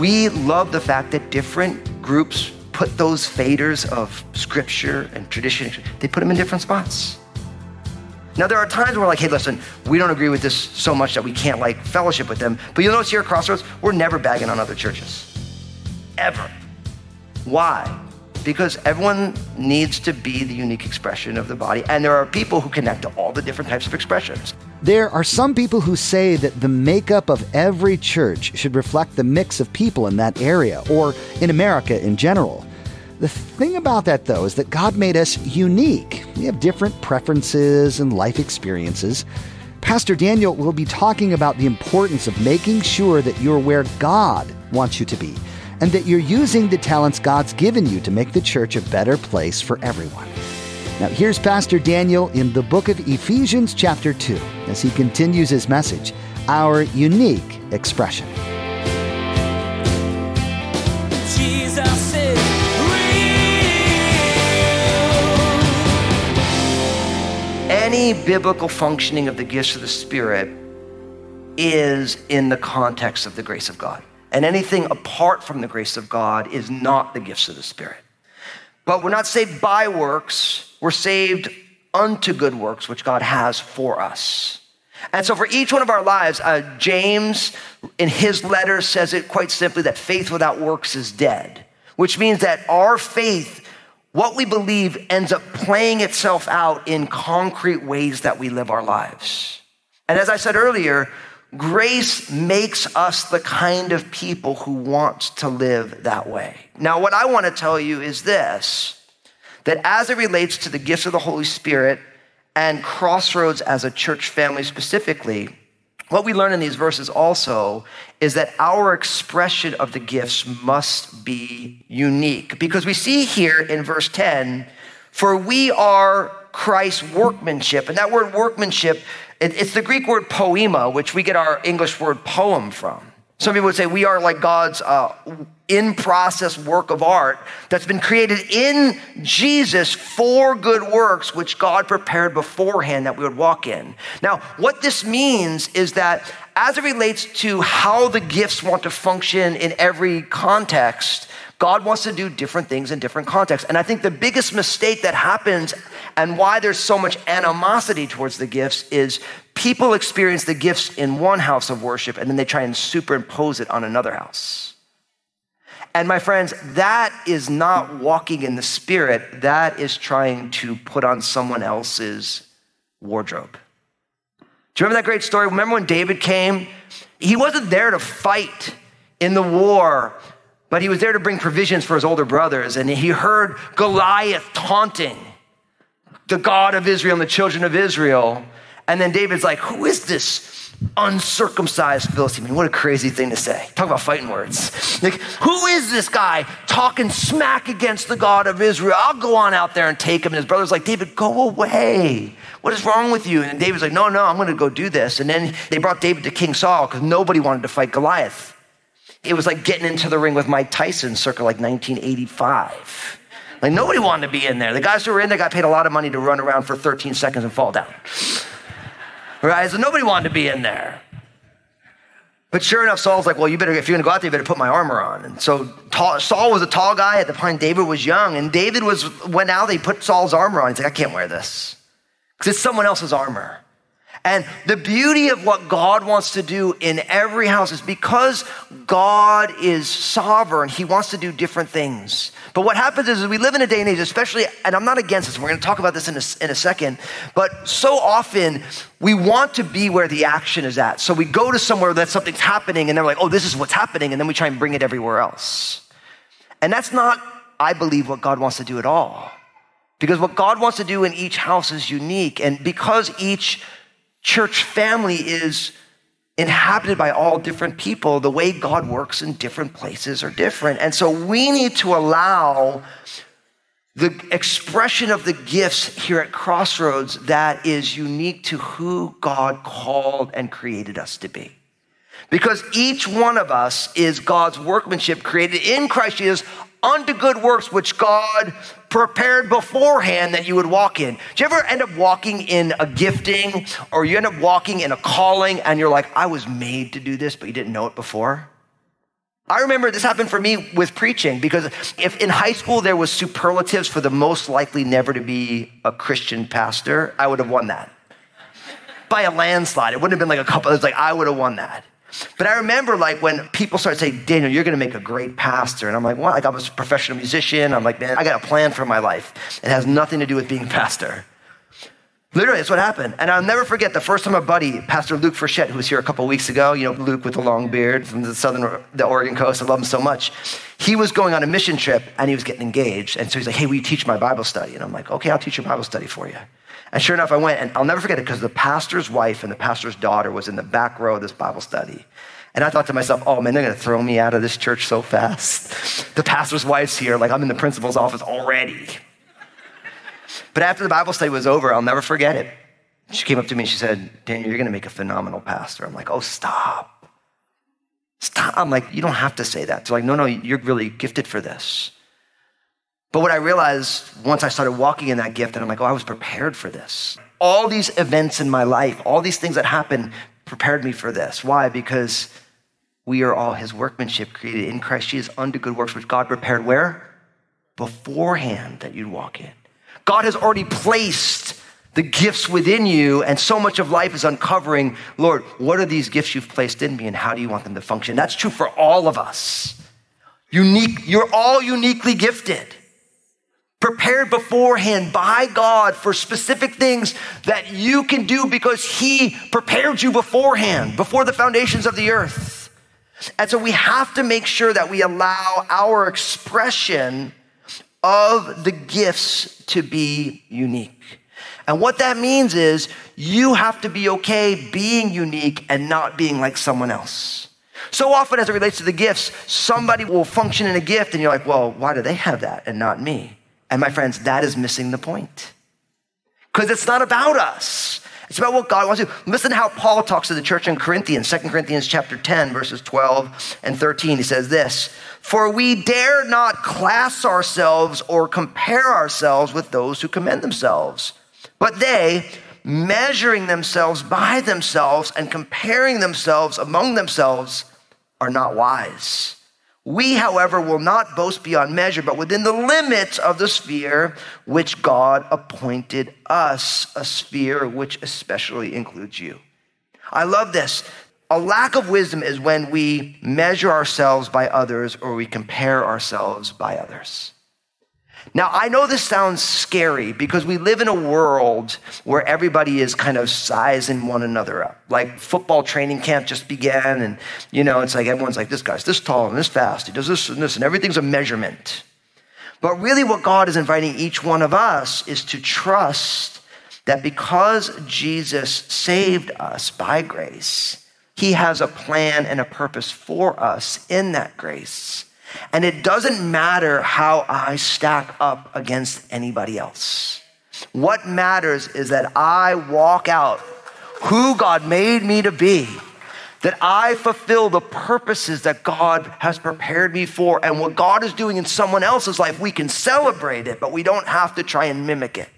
We love the fact that different groups put those faders of scripture and tradition, they put them in different spots. Now, there are times where we're like, hey, listen, we don't agree with this so much that we can't like fellowship with them. But you'll notice here at Crossroads, we're never bagging on other churches. Ever. Why? Because everyone needs to be the unique expression of the body. And there are people who connect to all the different types of expressions. There are some people who say that the makeup of every church should reflect the mix of people in that area or in America in general. The thing about that, though, is that God made us unique. We have different preferences and life experiences. Pastor Daniel will be talking about the importance of making sure that you're where God wants you to be and that you're using the talents God's given you to make the church a better place for everyone. Now, here's Pastor Daniel in the book of Ephesians, chapter 2, as he continues his message Our Unique Expression. Any biblical functioning of the gifts of the Spirit is in the context of the grace of God. And anything apart from the grace of God is not the gifts of the Spirit. But we're not saved by works, we're saved unto good works, which God has for us. And so, for each one of our lives, uh, James in his letter says it quite simply that faith without works is dead, which means that our faith, what we believe, ends up playing itself out in concrete ways that we live our lives. And as I said earlier, grace makes us the kind of people who want to live that way. Now, what I want to tell you is this that as it relates to the gifts of the Holy Spirit and Crossroads as a church family specifically, what we learn in these verses also is that our expression of the gifts must be unique. Because we see here in verse 10, for we are Christ's workmanship. And that word workmanship, it's the Greek word poema, which we get our English word poem from. Some people would say we are like God's uh, in process work of art that's been created in Jesus for good works, which God prepared beforehand that we would walk in. Now, what this means is that as it relates to how the gifts want to function in every context, God wants to do different things in different contexts. And I think the biggest mistake that happens and why there's so much animosity towards the gifts is people experience the gifts in one house of worship and then they try and superimpose it on another house. And my friends, that is not walking in the spirit, that is trying to put on someone else's wardrobe. Do you remember that great story? Remember when David came? He wasn't there to fight in the war, but he was there to bring provisions for his older brothers. And he heard Goliath taunting the God of Israel and the children of Israel. And then David's like, Who is this uncircumcised Philistine? What a crazy thing to say. Talk about fighting words. Like, who is this guy talking smack against the God of Israel? I'll go on out there and take him. And his brother's like, David, go away. What is wrong with you? And David's like, No, no, I'm going to go do this. And then they brought David to King Saul because nobody wanted to fight Goliath. It was like getting into the ring with Mike Tyson circa like 1985. Like nobody wanted to be in there. The guys who were in there got paid a lot of money to run around for 13 seconds and fall down. Right? So nobody wanted to be in there. But sure enough, Saul's like, well, you better, if you're gonna go out there, you better put my armor on. And so tall, Saul was a tall guy at the time. David was young, and David was went out. They put Saul's armor on. He's like, I can't wear this because it's someone else's armor. And the beauty of what God wants to do in every house is because God is sovereign, He wants to do different things. But what happens is, we live in a day and age, especially, and I'm not against this, we're going to talk about this in a, in a second, but so often we want to be where the action is at. So we go to somewhere that something's happening, and they're like, oh, this is what's happening, and then we try and bring it everywhere else. And that's not, I believe, what God wants to do at all. Because what God wants to do in each house is unique. And because each church family is inhabited by all different people, the way God works in different places are different. And so we need to allow the expression of the gifts here at Crossroads that is unique to who God called and created us to be. Because each one of us is God's workmanship created in Christ Jesus unto good works which God prepared beforehand that you would walk in. Do you ever end up walking in a gifting or you end up walking in a calling and you're like, I was made to do this, but you didn't know it before? I remember this happened for me with preaching because if in high school there was superlatives for the most likely never to be a Christian pastor, I would have won that. By a landslide. It wouldn't have been like a couple, it's like I would have won that. But I remember like when people started saying, Daniel, you're gonna make a great pastor. And I'm like, what? Like I was a professional musician. I'm like, man, I got a plan for my life. It has nothing to do with being pastor. Literally, that's what happened. And I'll never forget the first time a buddy, Pastor Luke Frechette, who was here a couple weeks ago, you know, Luke with the long beard from the southern, the Oregon coast, I love him so much. He was going on a mission trip and he was getting engaged. And so he's like, hey, will you teach my Bible study? And I'm like, okay, I'll teach your Bible study for you. And sure enough, I went, and I'll never forget it because the pastor's wife and the pastor's daughter was in the back row of this Bible study. And I thought to myself, oh man, they're gonna throw me out of this church so fast. The pastor's wife's here, like I'm in the principal's office already. But after the Bible study was over, I'll never forget it. She came up to me and she said, Daniel, you're going to make a phenomenal pastor. I'm like, oh, stop. Stop. I'm like, you don't have to say that. They're like, no, no, you're really gifted for this. But what I realized once I started walking in that gift, and I'm like, oh, I was prepared for this. All these events in my life, all these things that happened prepared me for this. Why? Because we are all his workmanship created in Christ Jesus unto good works, which God prepared where? Beforehand that you'd walk in. God has already placed the gifts within you, and so much of life is uncovering, Lord, what are these gifts you've placed in me, and how do you want them to function? That's true for all of us. Unique, you're all uniquely gifted, prepared beforehand by God for specific things that you can do because He prepared you beforehand, before the foundations of the earth. And so we have to make sure that we allow our expression of the gifts to be unique. And what that means is you have to be okay being unique and not being like someone else. So often, as it relates to the gifts, somebody will function in a gift, and you're like, well, why do they have that and not me? And my friends, that is missing the point. Because it's not about us. It's about what God wants to do. Listen to how Paul talks to the church in Corinthians, 2 Corinthians chapter 10, verses 12 and 13. He says this, For we dare not class ourselves or compare ourselves with those who commend themselves. But they, measuring themselves by themselves and comparing themselves among themselves, are not wise. We, however, will not boast beyond measure, but within the limits of the sphere which God appointed us, a sphere which especially includes you. I love this. A lack of wisdom is when we measure ourselves by others or we compare ourselves by others. Now, I know this sounds scary because we live in a world where everybody is kind of sizing one another up. Like football training camp just began, and you know, it's like everyone's like, this guy's this tall and this fast, he does this and this, and everything's a measurement. But really, what God is inviting each one of us is to trust that because Jesus saved us by grace, he has a plan and a purpose for us in that grace. And it doesn't matter how I stack up against anybody else. What matters is that I walk out who God made me to be, that I fulfill the purposes that God has prepared me for. And what God is doing in someone else's life, we can celebrate it, but we don't have to try and mimic it.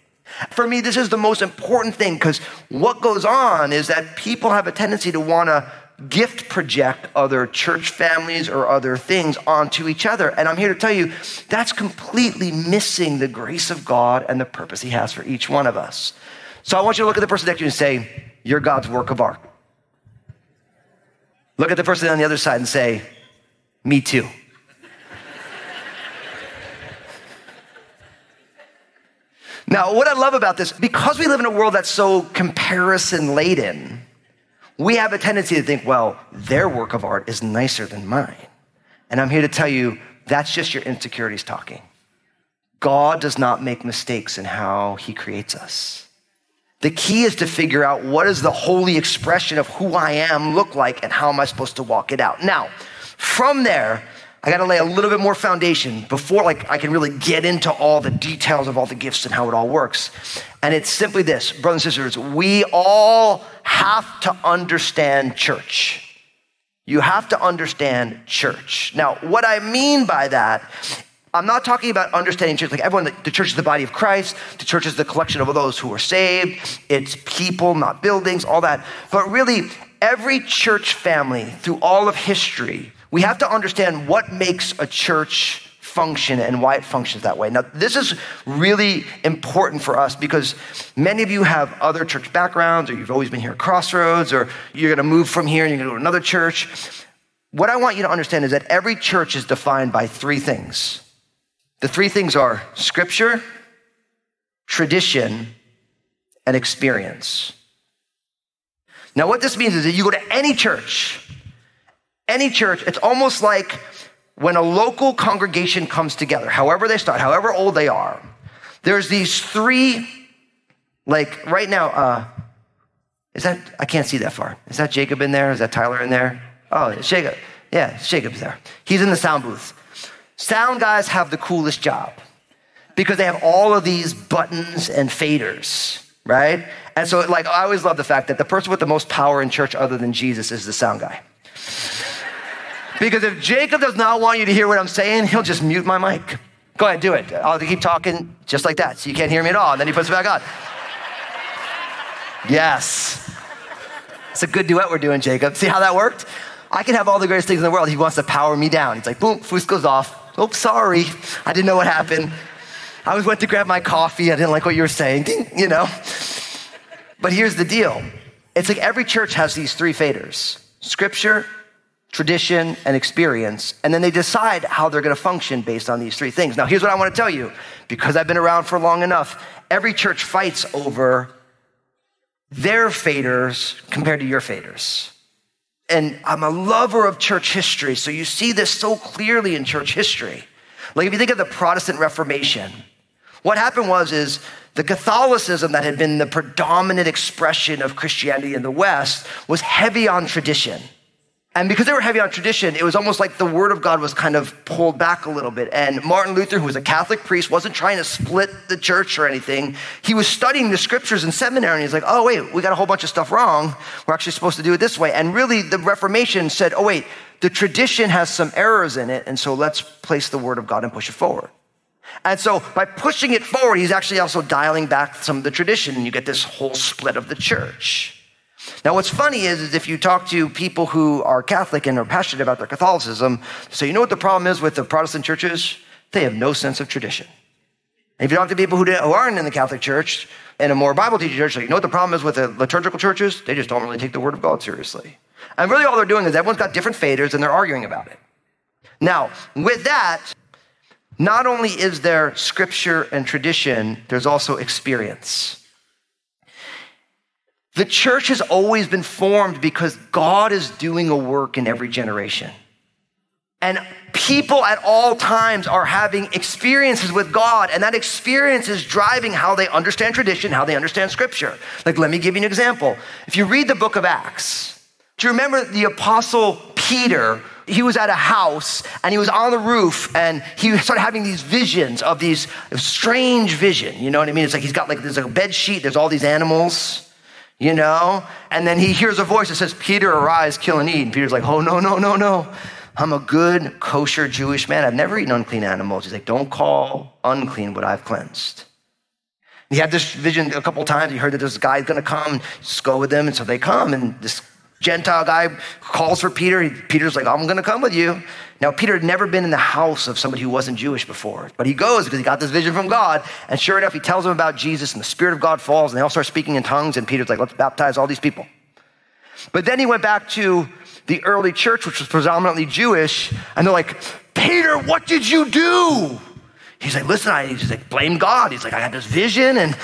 For me, this is the most important thing because what goes on is that people have a tendency to want to gift project other church families or other things onto each other. And I'm here to tell you that's completely missing the grace of God and the purpose He has for each one of us. So I want you to look at the person next to you and say, You're God's work of art. Look at the person on the other side and say, Me too. Now, what I love about this, because we live in a world that's so comparison laden, we have a tendency to think, well, their work of art is nicer than mine. And I'm here to tell you that's just your insecurities talking. God does not make mistakes in how he creates us. The key is to figure out what does the holy expression of who I am look like and how am I supposed to walk it out. Now, from there, I got to lay a little bit more foundation before like I can really get into all the details of all the gifts and how it all works. And it's simply this, brothers and sisters, we all have to understand church. You have to understand church. Now, what I mean by that, I'm not talking about understanding church like everyone, the church is the body of Christ, the church is the collection of those who are saved, it's people, not buildings, all that. But really, every church family through all of history we have to understand what makes a church function and why it functions that way. Now, this is really important for us because many of you have other church backgrounds, or you've always been here at Crossroads, or you're going to move from here and you're going to go to another church. What I want you to understand is that every church is defined by three things. The three things are scripture, tradition, and experience. Now, what this means is that you go to any church, any church, it's almost like when a local congregation comes together, however they start, however old they are, there's these three, like right now, uh, is that, I can't see that far. Is that Jacob in there? Is that Tyler in there? Oh, it's Jacob. Yeah, Jacob's there. He's in the sound booth. Sound guys have the coolest job because they have all of these buttons and faders, right? And so, like, I always love the fact that the person with the most power in church other than Jesus is the sound guy. Because if Jacob does not want you to hear what I'm saying, he'll just mute my mic. Go ahead, do it. I'll keep talking just like that, so you can't hear me at all. And then he puts it back on. Yes. It's a good duet we're doing, Jacob. See how that worked? I can have all the greatest things in the world. He wants to power me down. He's like, boom, Foos goes off. Oh, sorry. I didn't know what happened. I was went to grab my coffee. I didn't like what you were saying, Ding, you know? But here's the deal. It's like every church has these three faders scripture, tradition, and experience. And then they decide how they're going to function based on these three things. Now, here's what I want to tell you because I've been around for long enough, every church fights over their faders compared to your faders. And I'm a lover of church history, so you see this so clearly in church history. Like if you think of the Protestant Reformation, what happened was is the Catholicism that had been the predominant expression of Christianity in the West was heavy on tradition. And because they were heavy on tradition, it was almost like the word of God was kind of pulled back a little bit. And Martin Luther, who was a Catholic priest, wasn't trying to split the church or anything. He was studying the scriptures in seminary and he's like, oh, wait, we got a whole bunch of stuff wrong. We're actually supposed to do it this way. And really, the Reformation said, oh, wait, the tradition has some errors in it. And so let's place the word of God and push it forward. And so by pushing it forward, he's actually also dialing back some of the tradition, and you get this whole split of the church. Now, what's funny is, is if you talk to people who are Catholic and are passionate about their Catholicism, so you know what the problem is with the Protestant churches? They have no sense of tradition. If you talk to people who, who aren't in the Catholic Church and a more Bible teaching church, like, you know what the problem is with the liturgical churches? They just don't really take the Word of God seriously. And really, all they're doing is everyone's got different faders and they're arguing about it. Now, with that, not only is there scripture and tradition, there's also experience. The church has always been formed because God is doing a work in every generation. And people at all times are having experiences with God, and that experience is driving how they understand tradition, how they understand scripture. Like, let me give you an example. If you read the book of Acts, do you remember the apostle Peter? He was at a house and he was on the roof and he started having these visions of these strange vision. You know what I mean? It's like he's got like, there's a bed sheet, there's all these animals you know? And then he hears a voice that says, Peter, arise, kill and eat. And Peter's like, oh, no, no, no, no. I'm a good, kosher Jewish man. I've never eaten unclean animals. He's like, don't call unclean what I've cleansed. He had this vision a couple times. He heard that this guy's going to come, and just go with them. And so they come, and this Gentile guy calls for Peter. Peter's like, I'm going to come with you. Now, Peter had never been in the house of somebody who wasn't Jewish before, but he goes because he got this vision from God. And sure enough, he tells them about Jesus, and the Spirit of God falls, and they all start speaking in tongues. And Peter's like, let's baptize all these people. But then he went back to the early church, which was predominantly Jewish, and they're like, Peter, what did you do? He's like, listen, I, he's like, blame God. He's like, I had this vision and,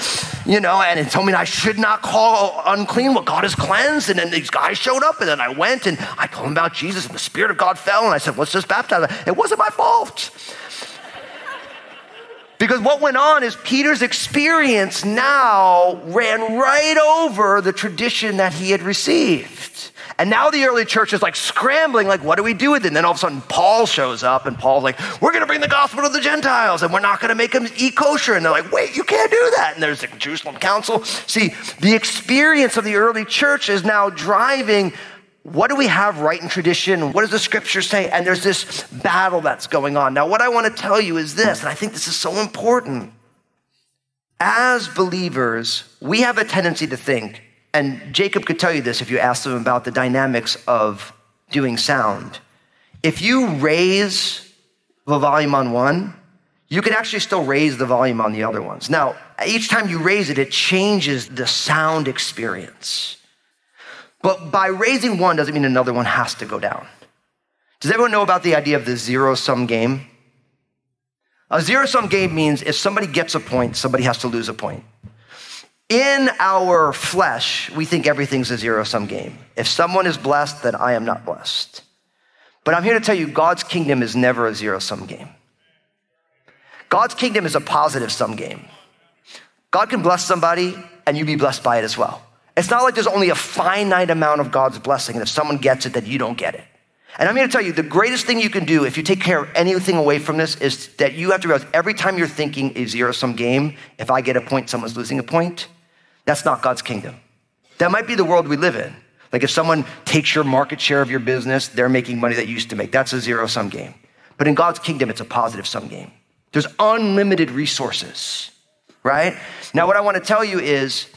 you know, and it told me I should not call unclean what God has cleansed. And then these guys showed up and then I went and I told them about Jesus and the Spirit of God fell and I said, let's just baptize. It wasn't my fault. Because what went on is Peter's experience now ran right over the tradition that he had received. And now the early church is like scrambling, like, what do we do with it? And then all of a sudden, Paul shows up, and Paul's like, we're going to bring the gospel to the Gentiles, and we're not going to make them eat kosher. And they're like, wait, you can't do that. And there's the Jerusalem Council. See, the experience of the early church is now driving what do we have right in tradition? What does the scripture say? And there's this battle that's going on. Now, what I want to tell you is this, and I think this is so important. As believers, we have a tendency to think, and Jacob could tell you this if you asked him about the dynamics of doing sound. If you raise the volume on one, you can actually still raise the volume on the other ones. Now, each time you raise it, it changes the sound experience. But by raising one doesn't mean another one has to go down. Does everyone know about the idea of the zero sum game? A zero sum game means if somebody gets a point, somebody has to lose a point. In our flesh, we think everything's a zero sum game. If someone is blessed, then I am not blessed. But I'm here to tell you God's kingdom is never a zero sum game. God's kingdom is a positive sum game. God can bless somebody and you be blessed by it as well. It's not like there's only a finite amount of God's blessing, and if someone gets it, that you don't get it. And I'm here to tell you the greatest thing you can do if you take care of anything away from this is that you have to realize every time you're thinking a zero sum game, if I get a point, someone's losing a point, that's not God's kingdom. That might be the world we live in. Like if someone takes your market share of your business, they're making money that you used to make. That's a zero sum game. But in God's kingdom, it's a positive sum game. There's unlimited resources, right? Now, what I want to tell you is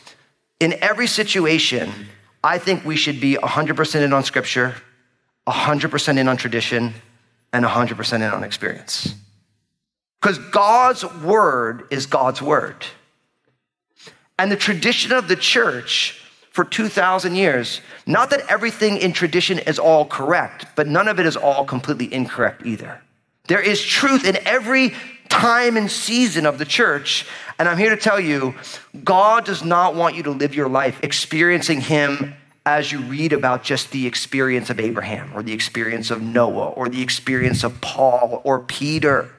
in every situation, I think we should be 100% in on scripture, 100% in on tradition, and 100% in on experience. Because God's word is God's word. And the tradition of the church for 2,000 years, not that everything in tradition is all correct, but none of it is all completely incorrect either. There is truth in every time and season of the church. And I'm here to tell you, God does not want you to live your life experiencing Him as you read about just the experience of Abraham or the experience of Noah or the experience of Paul or Peter.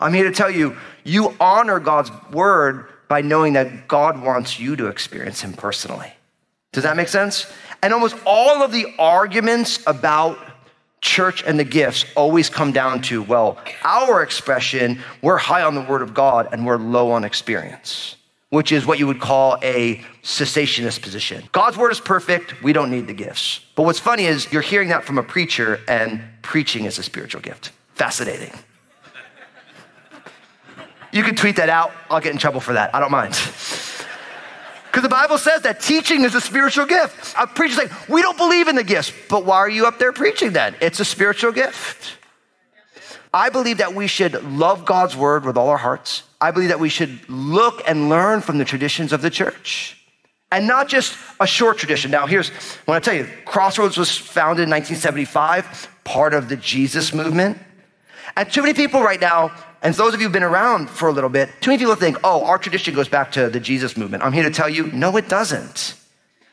I'm here to tell you, you honor God's word by knowing that God wants you to experience Him personally. Does that make sense? And almost all of the arguments about church and the gifts always come down to, well, our expression, we're high on the word of God and we're low on experience, which is what you would call a cessationist position. God's word is perfect. We don't need the gifts. But what's funny is you're hearing that from a preacher and preaching is a spiritual gift. Fascinating. You can tweet that out. I'll get in trouble for that. I don't mind. Because the Bible says that teaching is a spiritual gift. A preacher's like, we don't believe in the gifts, but why are you up there preaching then? It's a spiritual gift. I believe that we should love God's word with all our hearts. I believe that we should look and learn from the traditions of the church. And not just a short tradition. Now, here's when I tell you, Crossroads was founded in 1975, part of the Jesus movement. And too many people right now and those of you who've been around for a little bit, too many people think, oh, our tradition goes back to the Jesus movement. I'm here to tell you, no, it doesn't.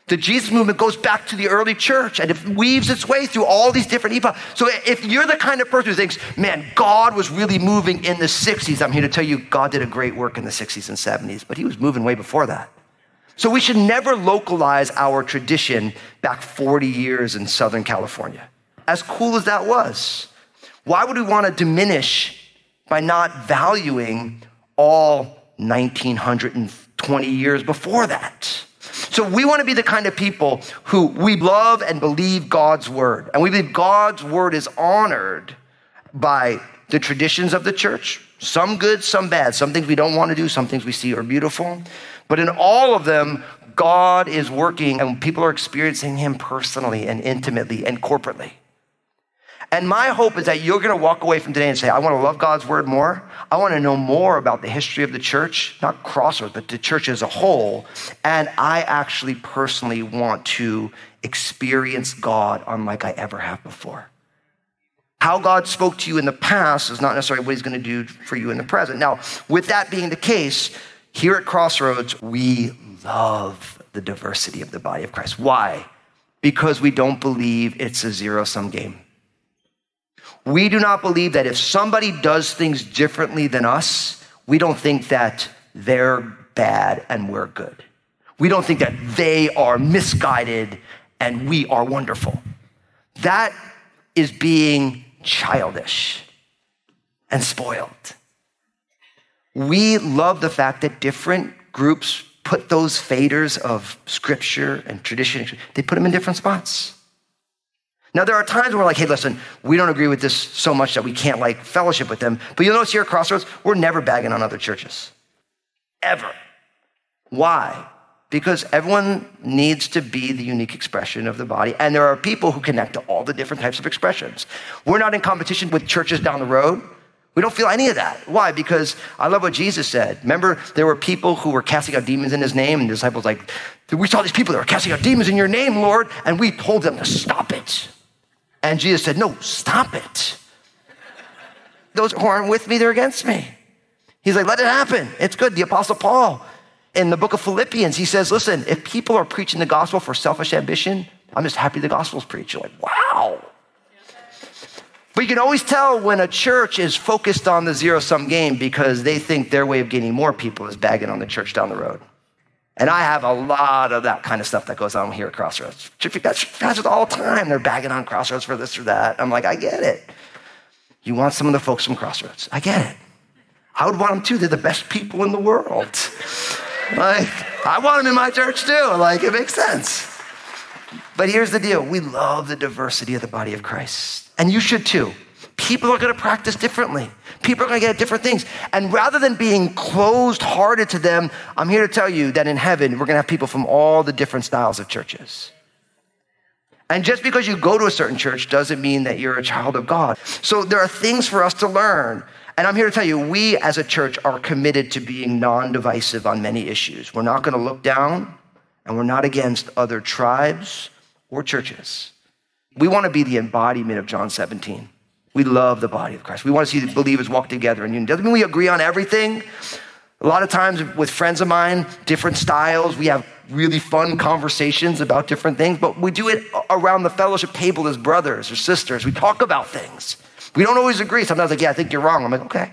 The Jesus movement goes back to the early church and it weaves its way through all these different epochs. So if you're the kind of person who thinks, man, God was really moving in the 60s, I'm here to tell you, God did a great work in the 60s and 70s, but he was moving way before that. So we should never localize our tradition back 40 years in Southern California. As cool as that was, why would we want to diminish by not valuing all 1920 years before that. So we want to be the kind of people who we love and believe God's word. And we believe God's word is honored by the traditions of the church, some good, some bad, some things we don't want to do, some things we see are beautiful. But in all of them, God is working and people are experiencing him personally and intimately and corporately. And my hope is that you're going to walk away from today and say, I want to love God's word more. I want to know more about the history of the church, not Crossroads, but the church as a whole. And I actually personally want to experience God unlike I ever have before. How God spoke to you in the past is not necessarily what he's going to do for you in the present. Now, with that being the case, here at Crossroads, we love the diversity of the body of Christ. Why? Because we don't believe it's a zero sum game. We do not believe that if somebody does things differently than us, we don't think that they're bad and we're good. We don't think that they are misguided and we are wonderful. That is being childish and spoiled. We love the fact that different groups put those faders of scripture and tradition, they put them in different spots. Now, there are times where we're like, hey, listen, we don't agree with this so much that we can't like fellowship with them. But you'll notice here at Crossroads, we're never bagging on other churches. Ever. Why? Because everyone needs to be the unique expression of the body. And there are people who connect to all the different types of expressions. We're not in competition with churches down the road. We don't feel any of that. Why? Because I love what Jesus said. Remember, there were people who were casting out demons in his name, and the disciples like, we saw these people that were casting out demons in your name, Lord, and we told them to stop it. And Jesus said, No, stop it. Those who aren't with me, they're against me. He's like, let it happen. It's good. The Apostle Paul in the book of Philippians, he says, listen, if people are preaching the gospel for selfish ambition, I'm just happy the gospel's preached. You're like, wow. But you can always tell when a church is focused on the zero sum game because they think their way of gaining more people is bagging on the church down the road. And I have a lot of that kind of stuff that goes on here at Crossroads. Pastors all the time, they're bagging on Crossroads for this or that. I'm like, I get it. You want some of the folks from Crossroads. I get it. I would want them too. They're the best people in the world. Like, I want them in my church too. Like, it makes sense. But here's the deal we love the diversity of the body of Christ. And you should too. People are going to practice differently. People are going to get different things. And rather than being closed hearted to them, I'm here to tell you that in heaven, we're going to have people from all the different styles of churches. And just because you go to a certain church doesn't mean that you're a child of God. So there are things for us to learn. And I'm here to tell you, we as a church are committed to being non divisive on many issues. We're not going to look down, and we're not against other tribes or churches. We want to be the embodiment of John 17. We love the body of Christ. We want to see the believers walk together in unity. Doesn't mean we agree on everything. A lot of times with friends of mine, different styles, we have really fun conversations about different things, but we do it around the fellowship table as brothers or sisters. We talk about things. We don't always agree. Sometimes, I'm like, yeah, I think you're wrong. I'm like, okay.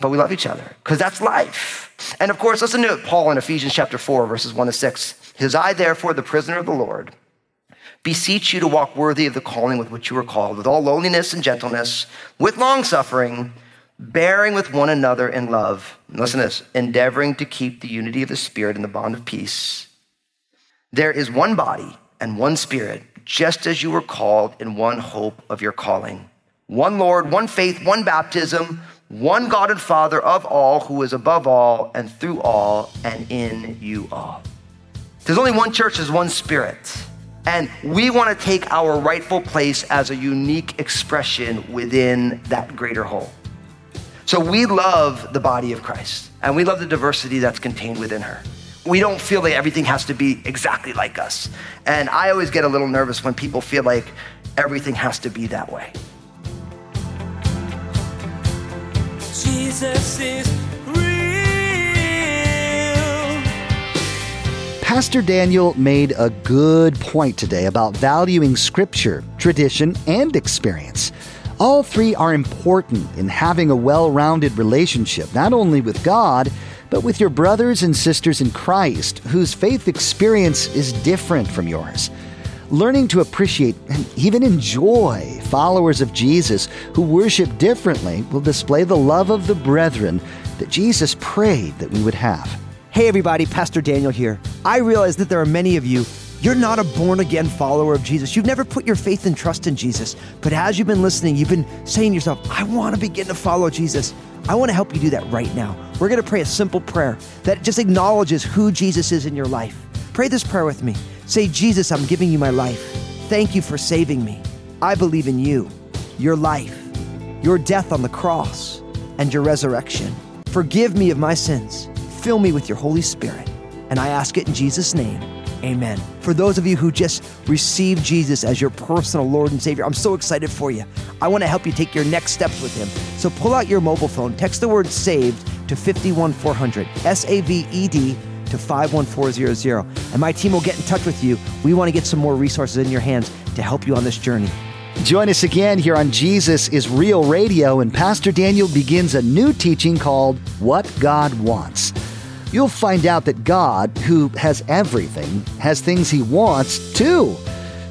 But we love each other because that's life. And of course, listen to Paul in Ephesians chapter 4, verses 1 to 6. His I, therefore, the prisoner of the Lord, beseech you to walk worthy of the calling with which you were called, with all lowliness and gentleness, with long suffering, bearing with one another in love. Listen to this endeavoring to keep the unity of the Spirit in the bond of peace. There is one body and one Spirit, just as you were called in one hope of your calling. One Lord, one faith, one baptism, one God and Father of all, who is above all and through all and in you all. There's only one church, there's one Spirit. And we want to take our rightful place as a unique expression within that greater whole. So we love the body of Christ and we love the diversity that's contained within her. We don't feel that everything has to be exactly like us. And I always get a little nervous when people feel like everything has to be that way. Jesus is Pastor Daniel made a good point today about valuing scripture, tradition, and experience. All three are important in having a well rounded relationship, not only with God, but with your brothers and sisters in Christ, whose faith experience is different from yours. Learning to appreciate and even enjoy followers of Jesus who worship differently will display the love of the brethren that Jesus prayed that we would have. Hey, everybody, Pastor Daniel here. I realize that there are many of you. You're not a born again follower of Jesus. You've never put your faith and trust in Jesus. But as you've been listening, you've been saying to yourself, I want to begin to follow Jesus. I want to help you do that right now. We're going to pray a simple prayer that just acknowledges who Jesus is in your life. Pray this prayer with me. Say, Jesus, I'm giving you my life. Thank you for saving me. I believe in you, your life, your death on the cross, and your resurrection. Forgive me of my sins. Fill me with your Holy Spirit. And I ask it in Jesus' name. Amen. For those of you who just received Jesus as your personal Lord and Savior, I'm so excited for you. I want to help you take your next steps with Him. So pull out your mobile phone, text the word saved to 51400, S A V E D to 51400, and my team will get in touch with you. We want to get some more resources in your hands to help you on this journey. Join us again here on Jesus is Real Radio, and Pastor Daniel begins a new teaching called What God Wants. You'll find out that God, who has everything, has things He wants too.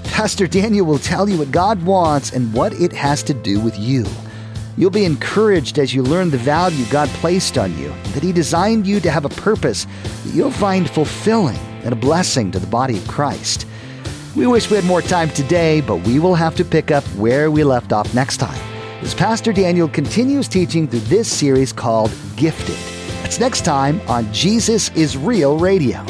Pastor Daniel will tell you what God wants and what it has to do with you. You'll be encouraged as you learn the value God placed on you, that He designed you to have a purpose that you'll find fulfilling and a blessing to the body of Christ. We wish we had more time today, but we will have to pick up where we left off next time as Pastor Daniel continues teaching through this series called Gifted. That's next time on Jesus is Real Radio.